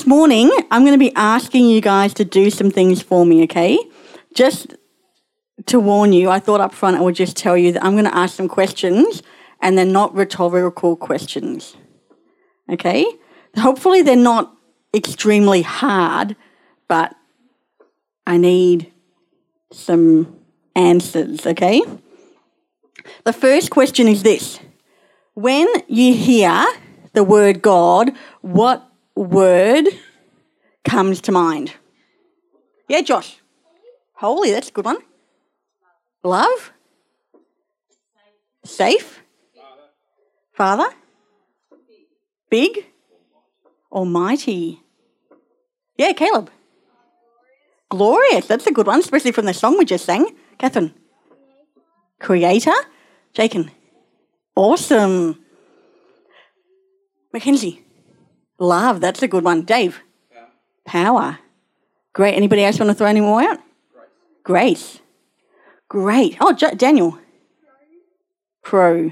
this morning, I'm going to be asking you guys to do some things for me, okay? Just to warn you, I thought up front I would just tell you that I'm going to ask some questions and they're not rhetorical questions, okay? Hopefully, they're not extremely hard, but I need some answers, okay? The first question is this When you hear the word God, what word comes to mind? Yeah, Josh. Holy, that's a good one. Love? Safe? Father? Big? Almighty. Yeah, Caleb. Glorious. That's a good one, especially from the song we just sang. Catherine. Creator. Jacob. Awesome. Mackenzie. Love. That's a good one. Dave. Power. Great. Anybody else want to throw any more out? Grace. Great. Oh, J- Daniel. Pro.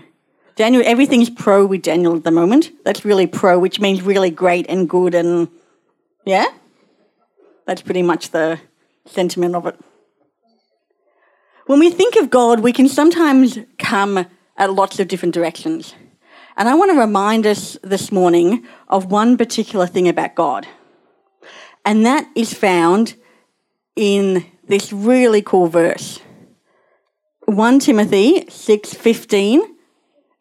Daniel, everything's pro with Daniel at the moment. That's really pro, which means really great and good and yeah? That's pretty much the sentiment of it. When we think of God, we can sometimes come at lots of different directions. And I want to remind us this morning of one particular thing about God. And that is found in this really cool verse. 1 Timothy 6:15.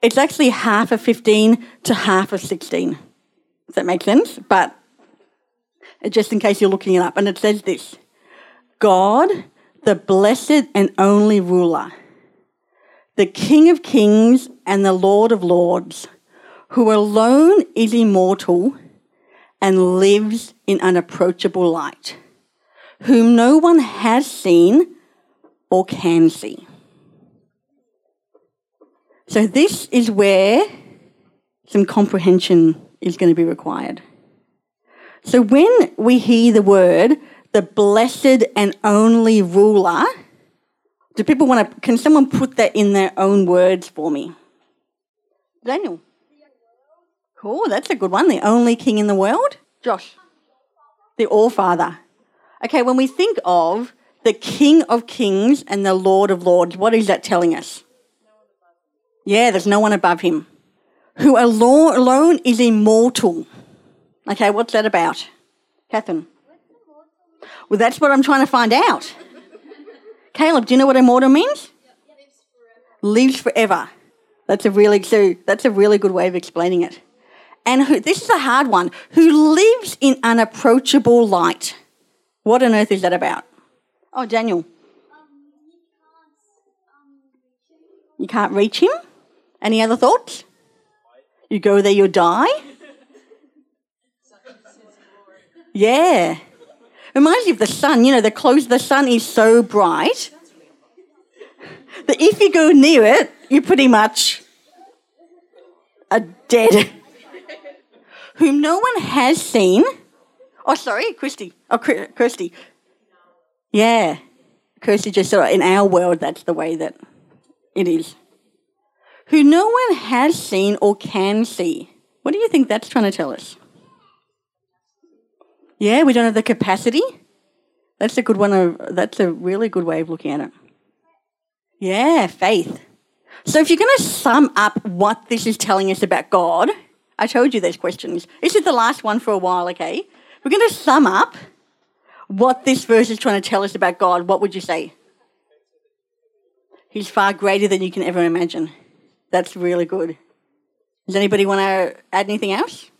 It's actually half of 15 to half of 16. Does that make sense? But just in case you're looking it up, and it says this God, the blessed and only ruler, the King of kings and the Lord of lords, who alone is immortal and lives in unapproachable light, whom no one has seen or can see. So, this is where some comprehension is going to be required. So, when we hear the word, the blessed and only ruler, do people want to, can someone put that in their own words for me? Daniel. Cool, that's a good one. The only king in the world? Josh. The All Father. Okay, when we think of the King of Kings and the Lord of Lords, what is that telling us? Yeah, there's no one above him. Who alone is immortal. Okay, what's that about? Catherine? Well, that's what I'm trying to find out. Caleb, do you know what immortal means? Lives forever. That's a really so that's a really good way of explaining it. And who, this is a hard one. Who lives in unapproachable light? What on earth is that about? Oh, Daniel. You can't reach him? Any other thoughts? You go there, you'll die? Yeah. Reminds you of the sun. You know, the close the sun is so bright that if you go near it, you're pretty much a dead. Whom no one has seen. Oh, sorry, Christy. Oh, Kirsty. Yeah. Kirsty just said in our world, that's the way that it is. Who no one has seen or can see. What do you think that's trying to tell us? Yeah, we don't have the capacity. That's a good one. Of, that's a really good way of looking at it. Yeah, faith. So if you're going to sum up what this is telling us about God, I told you these questions. This is the last one for a while, okay? We're going to sum up what this verse is trying to tell us about God. What would you say? He's far greater than you can ever imagine. That's really good. Does anybody want to add anything else?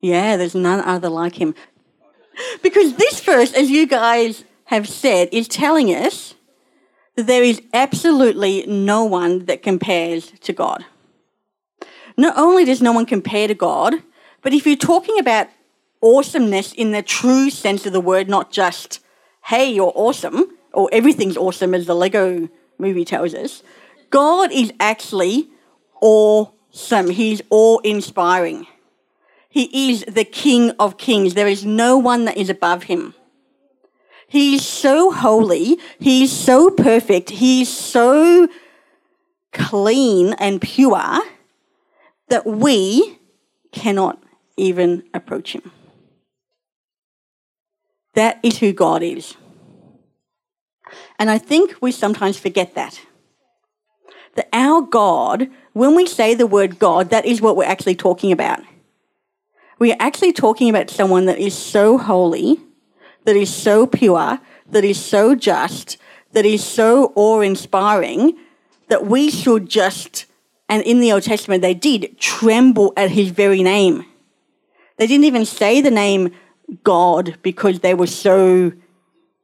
Yeah, there's none other like him. Because this verse, as you guys have said, is telling us there is absolutely no one that compares to God. Not only does no one compare to God, but if you're talking about awesomeness in the true sense of the word, not just, hey, you're awesome, or everything's awesome, as the Lego movie tells us, God is actually awesome. He's awe inspiring. He is the King of Kings. There is no one that is above him. He is so holy. He's so perfect. He's so clean and pure that we cannot even approach him. That is who God is. And I think we sometimes forget that. That our God, when we say the word God, that is what we're actually talking about. We are actually talking about someone that is so holy, that is so pure, that is so just, that is so awe inspiring, that we should just, and in the Old Testament they did, tremble at his very name. They didn't even say the name God because they were so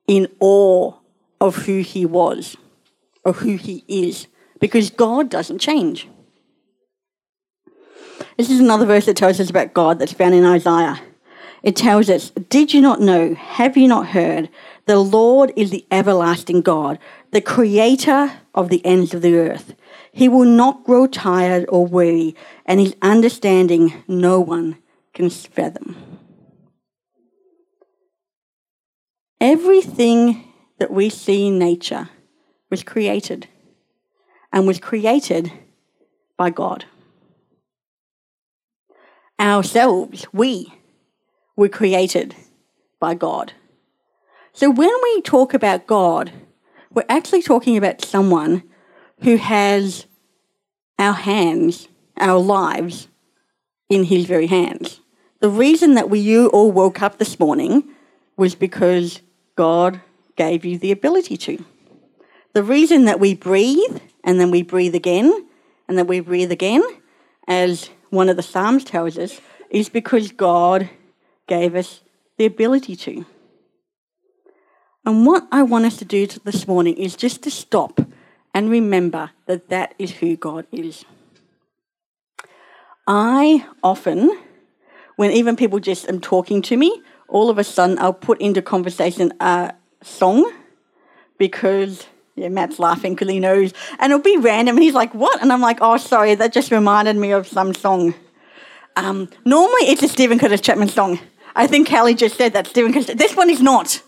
in awe of who he was or who he is because God doesn't change. This is another verse that tells us about God that's found in Isaiah. It tells us, Did you not know? Have you not heard? The Lord is the everlasting God, the creator of the ends of the earth. He will not grow tired or weary, and his understanding no one can fathom. Everything that we see in nature was created and was created by God. Ourselves, we, were created by God. So when we talk about God, we're actually talking about someone who has our hands, our lives in his very hands. The reason that we you all woke up this morning was because God gave you the ability to. The reason that we breathe and then we breathe again and then we breathe again, as one of the Psalms tells us, is because God gave us the ability to. And what I want us to do this morning is just to stop and remember that that is who God is. I often, when even people just are talking to me, all of a sudden I'll put into conversation a song because yeah, Matt's laughing because he knows, and it'll be random, and he's like, "What?" And I'm like, "Oh, sorry, that just reminded me of some song." Um, normally, it's a Steven Curtis Chapman song. I think Kelly just said that Stephen. This one is not.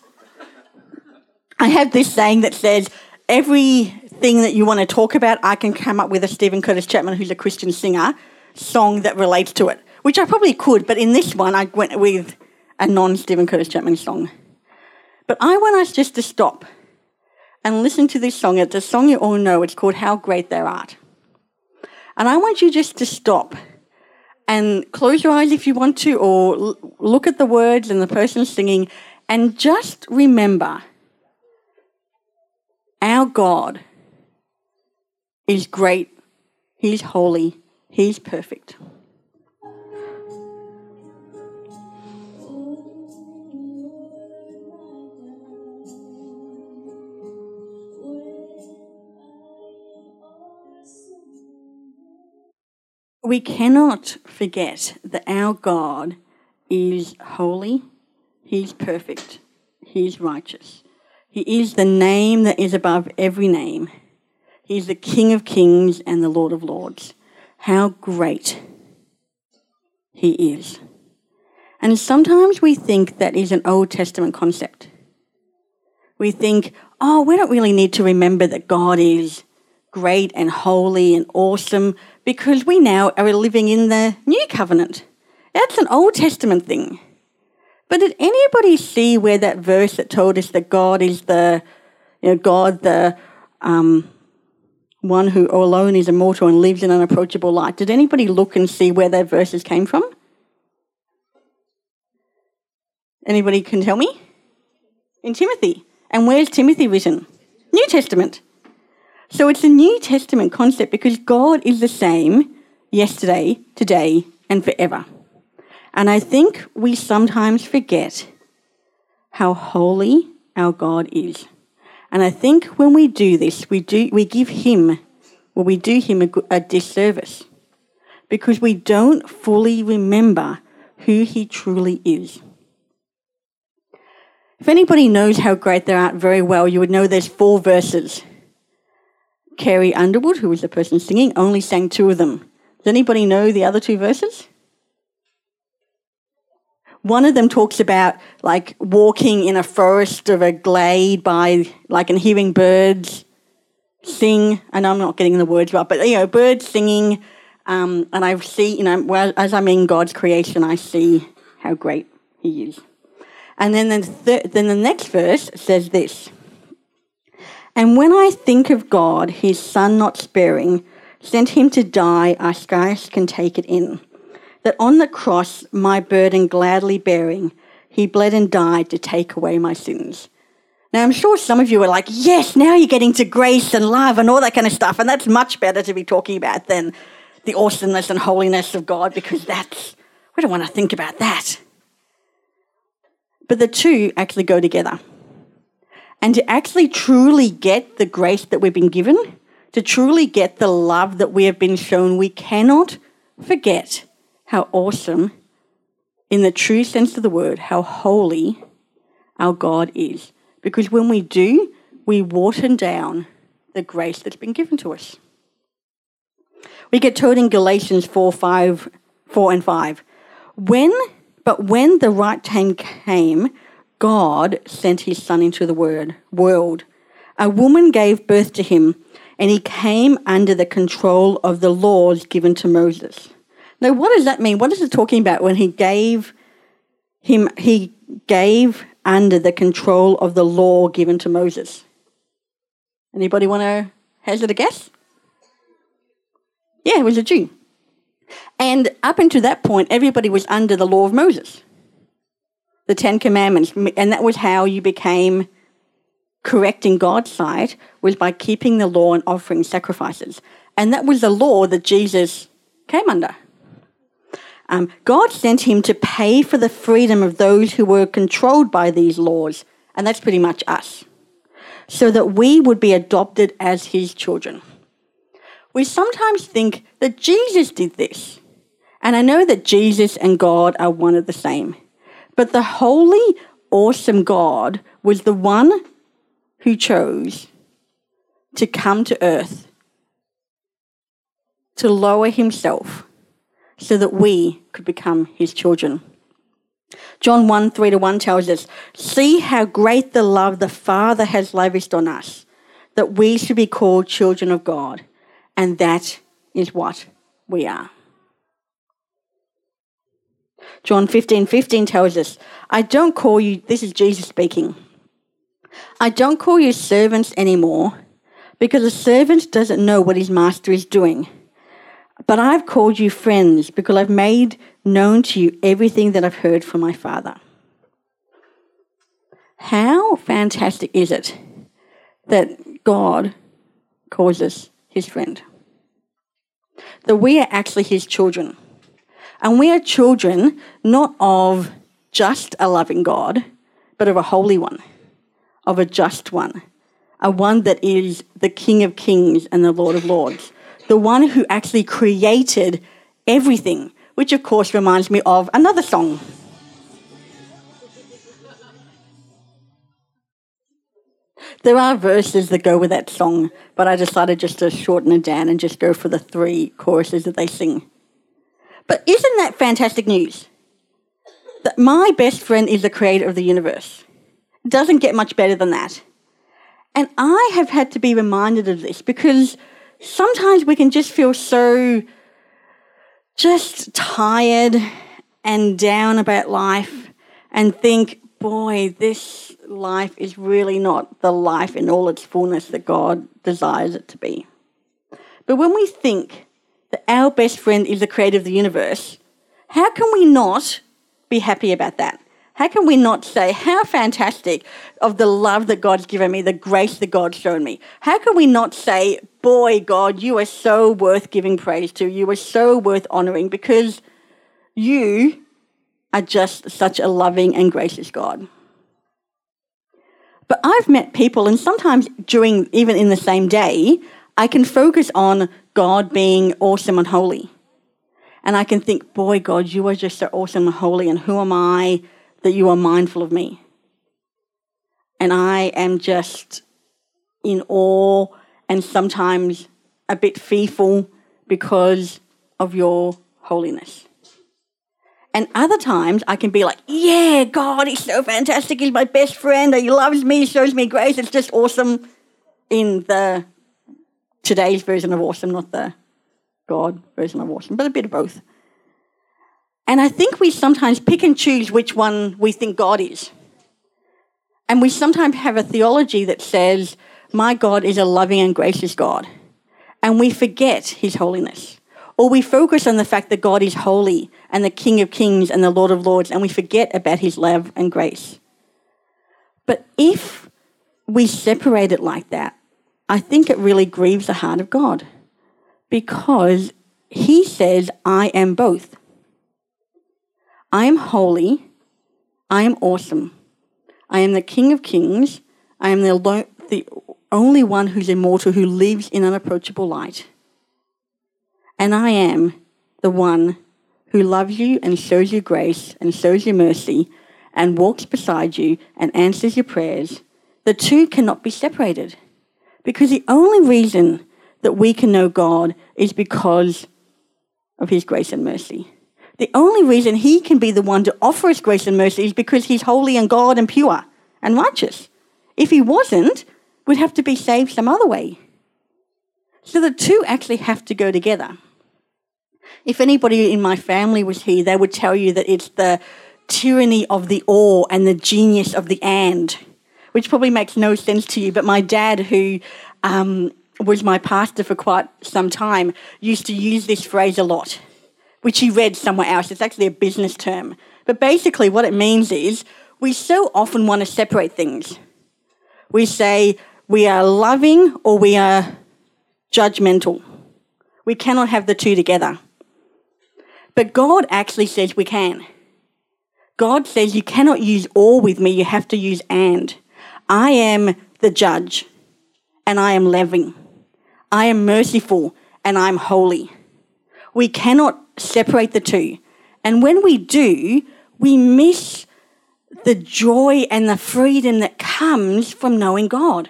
I have this saying that says everything that you want to talk about, I can come up with a Steven Curtis Chapman, who's a Christian singer, song that relates to it, which I probably could, but in this one, I went with a non Steven Curtis Chapman song. But I want us just to stop and listen to this song. It's a song you all know. It's called How Great Thou Art. And I want you just to stop and close your eyes if you want to, or look at the words and the person singing, and just remember our God is great, He's holy, He's perfect. We cannot forget that our God is holy, He's perfect, He's righteous. He is the name that is above every name. He's the King of kings and the Lord of lords. How great He is. And sometimes we think that is an Old Testament concept. We think, oh, we don't really need to remember that God is great and holy and awesome because we now are living in the new covenant. That's an Old Testament thing. But did anybody see where that verse that told us that God is the, you know, God the um, one who alone is immortal and lives in unapproachable light? Did anybody look and see where that verses came from? Anybody can tell me? In Timothy. And where's Timothy written? New Testament. So it's a New Testament concept because God is the same yesterday, today, and forever. And I think we sometimes forget how holy our God is. And I think when we do this, we, do, we give Him, well, we do Him a, a disservice because we don't fully remember who He truly is. If anybody knows How Great Thou Art very well, you would know there's four verses Carrie Underwood, who was the person singing, only sang two of them. Does anybody know the other two verses? One of them talks about like walking in a forest of a glade by like and hearing birds sing. And I'm not getting the words right, but you know, birds singing. Um, and I see, you know, as I'm in God's creation, I see how great He is. And then the, th- then the next verse says this And when I think of God, his Son not sparing, sent him to die, I scarce can take it in. That on the cross, my burden gladly bearing, he bled and died to take away my sins. Now, I'm sure some of you are like, yes, now you're getting to grace and love and all that kind of stuff. And that's much better to be talking about than the awesomeness and holiness of God because that's, we don't want to think about that. But the two actually go together. And to actually truly get the grace that we've been given, to truly get the love that we have been shown, we cannot forget how awesome, in the true sense of the word, how holy our God is. Because when we do, we water down the grace that's been given to us. We get told in Galatians 4, 5, 4 and 5. When, but when the right time came, God sent his son into the world. A woman gave birth to him, and he came under the control of the laws given to Moses. Now, what does that mean? What is it talking about when he gave him, he gave under the control of the law given to Moses? Anybody want to hazard a guess? Yeah, it was a Jew. And up until that point, everybody was under the law of Moses, the Ten Commandments. And that was how you became correct in God's sight, was by keeping the law and offering sacrifices. And that was the law that Jesus came under. Um, God sent him to pay for the freedom of those who were controlled by these laws, and that's pretty much us, so that we would be adopted as his children we sometimes think that Jesus did this. And I know that Jesus and God are one of the same. But the holy, awesome God was the one who chose to come to earth, to lower himself so that we could become his children. John 1 3 to 1 tells us, See how great the love the Father has lavished on us, that we should be called children of God. And that is what we are. John 15 15 tells us, I don't call you, this is Jesus speaking, I don't call you servants anymore because a servant doesn't know what his master is doing. But I've called you friends because I've made known to you everything that I've heard from my Father. How fantastic is it that God calls us his friend? that we are actually his children. And we are children not of just a loving God, but of a holy one, of a just one, a one that is the King of kings and the Lord of lords, the one who actually created everything, which of course reminds me of another song. There are verses that go with that song, but I decided just to shorten it down and just go for the three choruses that they sing. But isn't that fantastic news? That my best friend is the creator of the universe. It doesn't get much better than that. And I have had to be reminded of this because sometimes we can just feel so just tired and down about life and think, boy, this life is really not the life in all its fullness that God desires it to be. But when we think that our best friend is the creator of the universe, how can we not be happy about that? How can we not say, how fantastic of the love that God's given me, the grace that God's shown me? How can we not say, boy, God, you are so worth giving praise to. You are so worth honoring because you are just such a loving and gracious God. But I've met people, and sometimes during, even in the same day, I can focus on God being awesome and holy. And I can think, boy, God, you are just so awesome and holy, and who am I that you are mindful of me? And I am just in awe and sometimes a bit fearful because of your holiness. And other times I can be like, yeah, God, he's so fantastic. He's my best friend. He loves me, shows me grace. It's just awesome in the today's version of awesome, not the God version of awesome, but a bit of both. And I think we sometimes pick and choose which one we think God is. And we sometimes have a theology that says, my God is a loving and gracious God. And we forget his holiness. Or we focus on the fact that God is holy and the King of kings and the Lord of lords, and we forget about his love and grace. But if we separate it like that, I think it really grieves the heart of God because he says, I am both. I am holy. I am awesome. I am the King of kings. I am the, lo- the only one who's immortal who lives in unapproachable light. And I am the one who loves you and shows you grace and shows you mercy and walks beside you and answers your prayers. The two cannot be separated because the only reason that we can know God is because of his grace and mercy. The only reason he can be the one to offer us grace and mercy is because he's holy and God and pure and righteous. If he wasn't, we'd have to be saved some other way. So the two actually have to go together. If anybody in my family was here, they would tell you that it's the tyranny of the or and the genius of the and, which probably makes no sense to you. But my dad, who um, was my pastor for quite some time, used to use this phrase a lot, which he read somewhere else. It's actually a business term. But basically, what it means is we so often want to separate things. We say we are loving or we are judgmental. We cannot have the two together. But God actually says we can. God says you cannot use or with me, you have to use and. I am the judge and I am loving. I am merciful and I'm holy. We cannot separate the two. And when we do, we miss the joy and the freedom that comes from knowing God.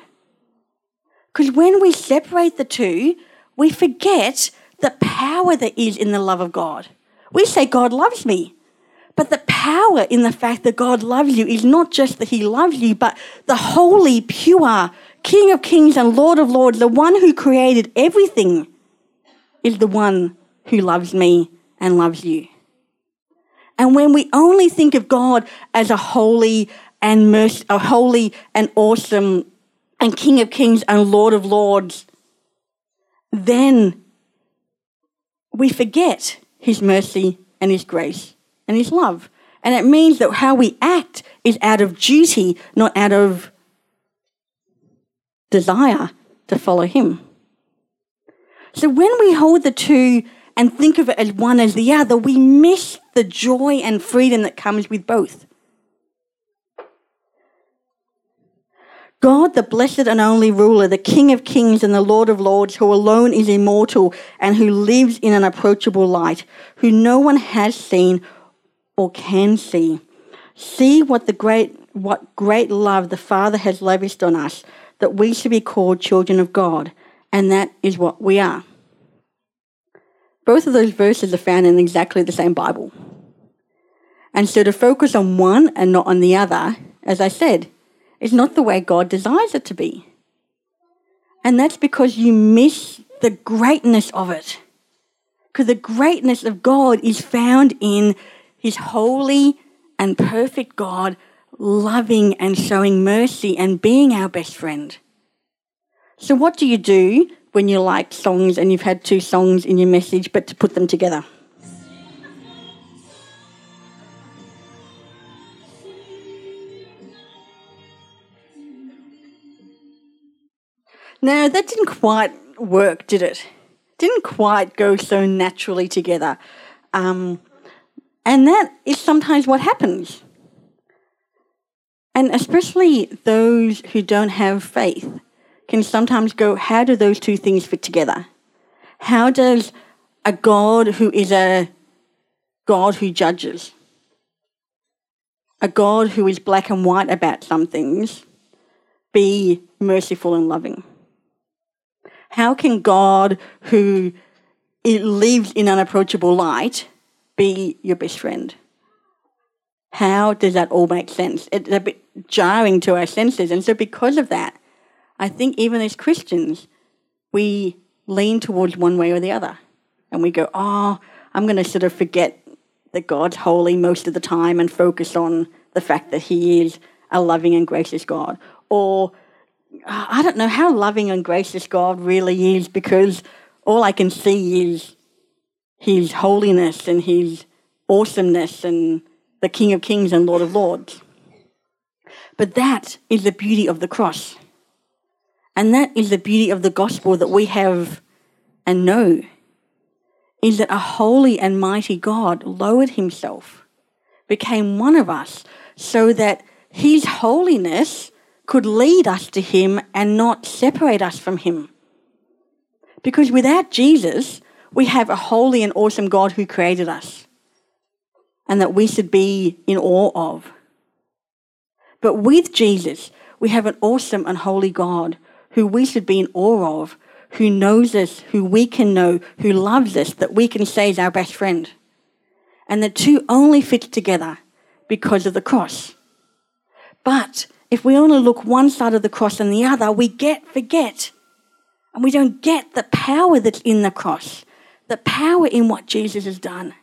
Because when we separate the two, we forget the power that is in the love of God. We say, God loves me. But the power in the fact that God loves you is not just that He loves you, but the holy, pure King of kings and Lord of lords, the one who created everything, is the one who loves me and loves you. And when we only think of God as a holy and mercy, a holy and awesome and King of kings and Lord of lords, then we forget his mercy and his grace and his love. And it means that how we act is out of duty, not out of desire to follow him. So when we hold the two and think of it as one as the other, we miss the joy and freedom that comes with both. God, the blessed and only ruler, the King of kings and the Lord of lords, who alone is immortal and who lives in an approachable light, who no one has seen or can see. See what the great what great love the Father has lavished on us, that we should be called children of God, and that is what we are. Both of those verses are found in exactly the same Bible. And so to focus on one and not on the other, as I said, is not the way God desires it to be. And that's because you miss the greatness of it. Because the greatness of God is found in His holy and perfect God loving and showing mercy and being our best friend. So, what do you do when you like songs and you've had two songs in your message, but to put them together? Now, that didn't quite work, did it? Didn't quite go so naturally together. Um, and that is sometimes what happens. And especially those who don't have faith can sometimes go, how do those two things fit together? How does a God who is a God who judges, a God who is black and white about some things, be merciful and loving? How can God, who lives in unapproachable light, be your best friend? How does that all make sense? It's a bit jarring to our senses. And so, because of that, I think even as Christians, we lean towards one way or the other. And we go, oh, I'm going to sort of forget that God's holy most of the time and focus on the fact that He is a loving and gracious God. Or I don't know how loving and gracious God really is because all I can see is his holiness and his awesomeness and the King of Kings and Lord of Lords. But that is the beauty of the cross. And that is the beauty of the gospel that we have and know is that a holy and mighty God lowered himself, became one of us, so that his holiness could lead us to him and not separate us from him. Because without Jesus, we have a holy and awesome God who created us and that we should be in awe of. But with Jesus, we have an awesome and holy God who we should be in awe of, who knows us, who we can know, who loves us, that we can say is our best friend. And the two only fit together because of the cross. But if we only look one side of the cross and the other, we get forget. And we don't get the power that's in the cross, the power in what Jesus has done.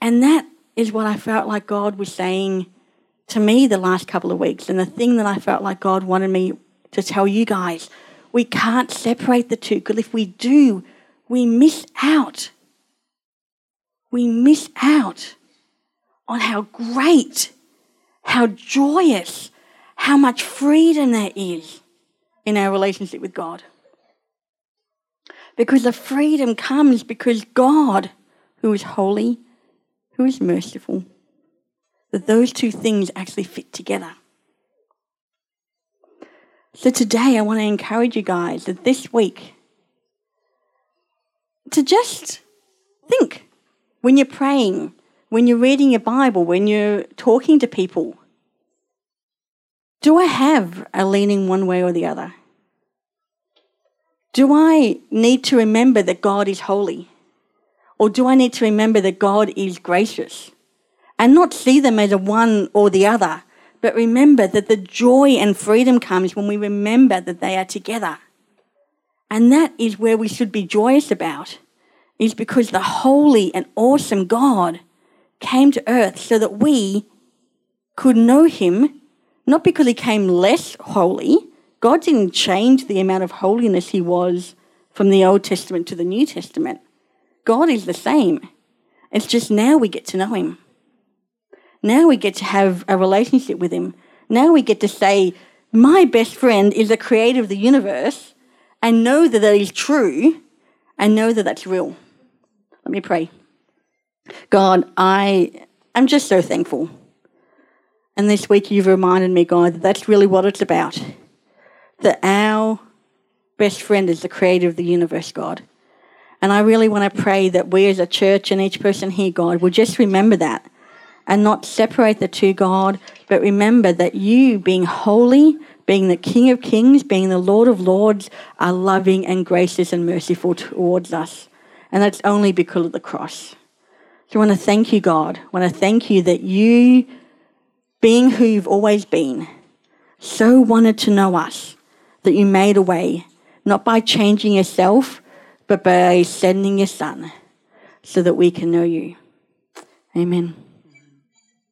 And that is what I felt like God was saying to me the last couple of weeks. And the thing that I felt like God wanted me to tell you guys we can't separate the two because if we do, we miss out. We miss out on how great, how joyous, how much freedom there is in our relationship with God. Because the freedom comes because God, who is holy, who is merciful, that those two things actually fit together. So today I want to encourage you guys that this week to just think when you're praying, when you're reading your Bible, when you're talking to people. Do I have a leaning one way or the other? Do I need to remember that God is holy? Or do I need to remember that God is gracious? And not see them as a one or the other, but remember that the joy and freedom comes when we remember that they are together. And that is where we should be joyous about, is because the holy and awesome God came to earth so that we could know him, not because he came less holy. God didn't change the amount of holiness he was from the Old Testament to the New Testament. God is the same. It's just now we get to know him. Now we get to have a relationship with Him. Now we get to say, My best friend is the creator of the universe, and know that that is true, and know that that's real. Let me pray. God, I am just so thankful. And this week you've reminded me, God, that that's really what it's about. That our best friend is the creator of the universe, God. And I really want to pray that we as a church and each person here, God, will just remember that and not separate the two, God, but remember that you, being holy, being the King of Kings, being the Lord of Lords, are loving and gracious and merciful towards us. And that's only because of the cross. So I want to thank you, God. I want to thank you that you, being who you've always been, so wanted to know us that you made a way, not by changing yourself, but by sending your Son so that we can know you. Amen.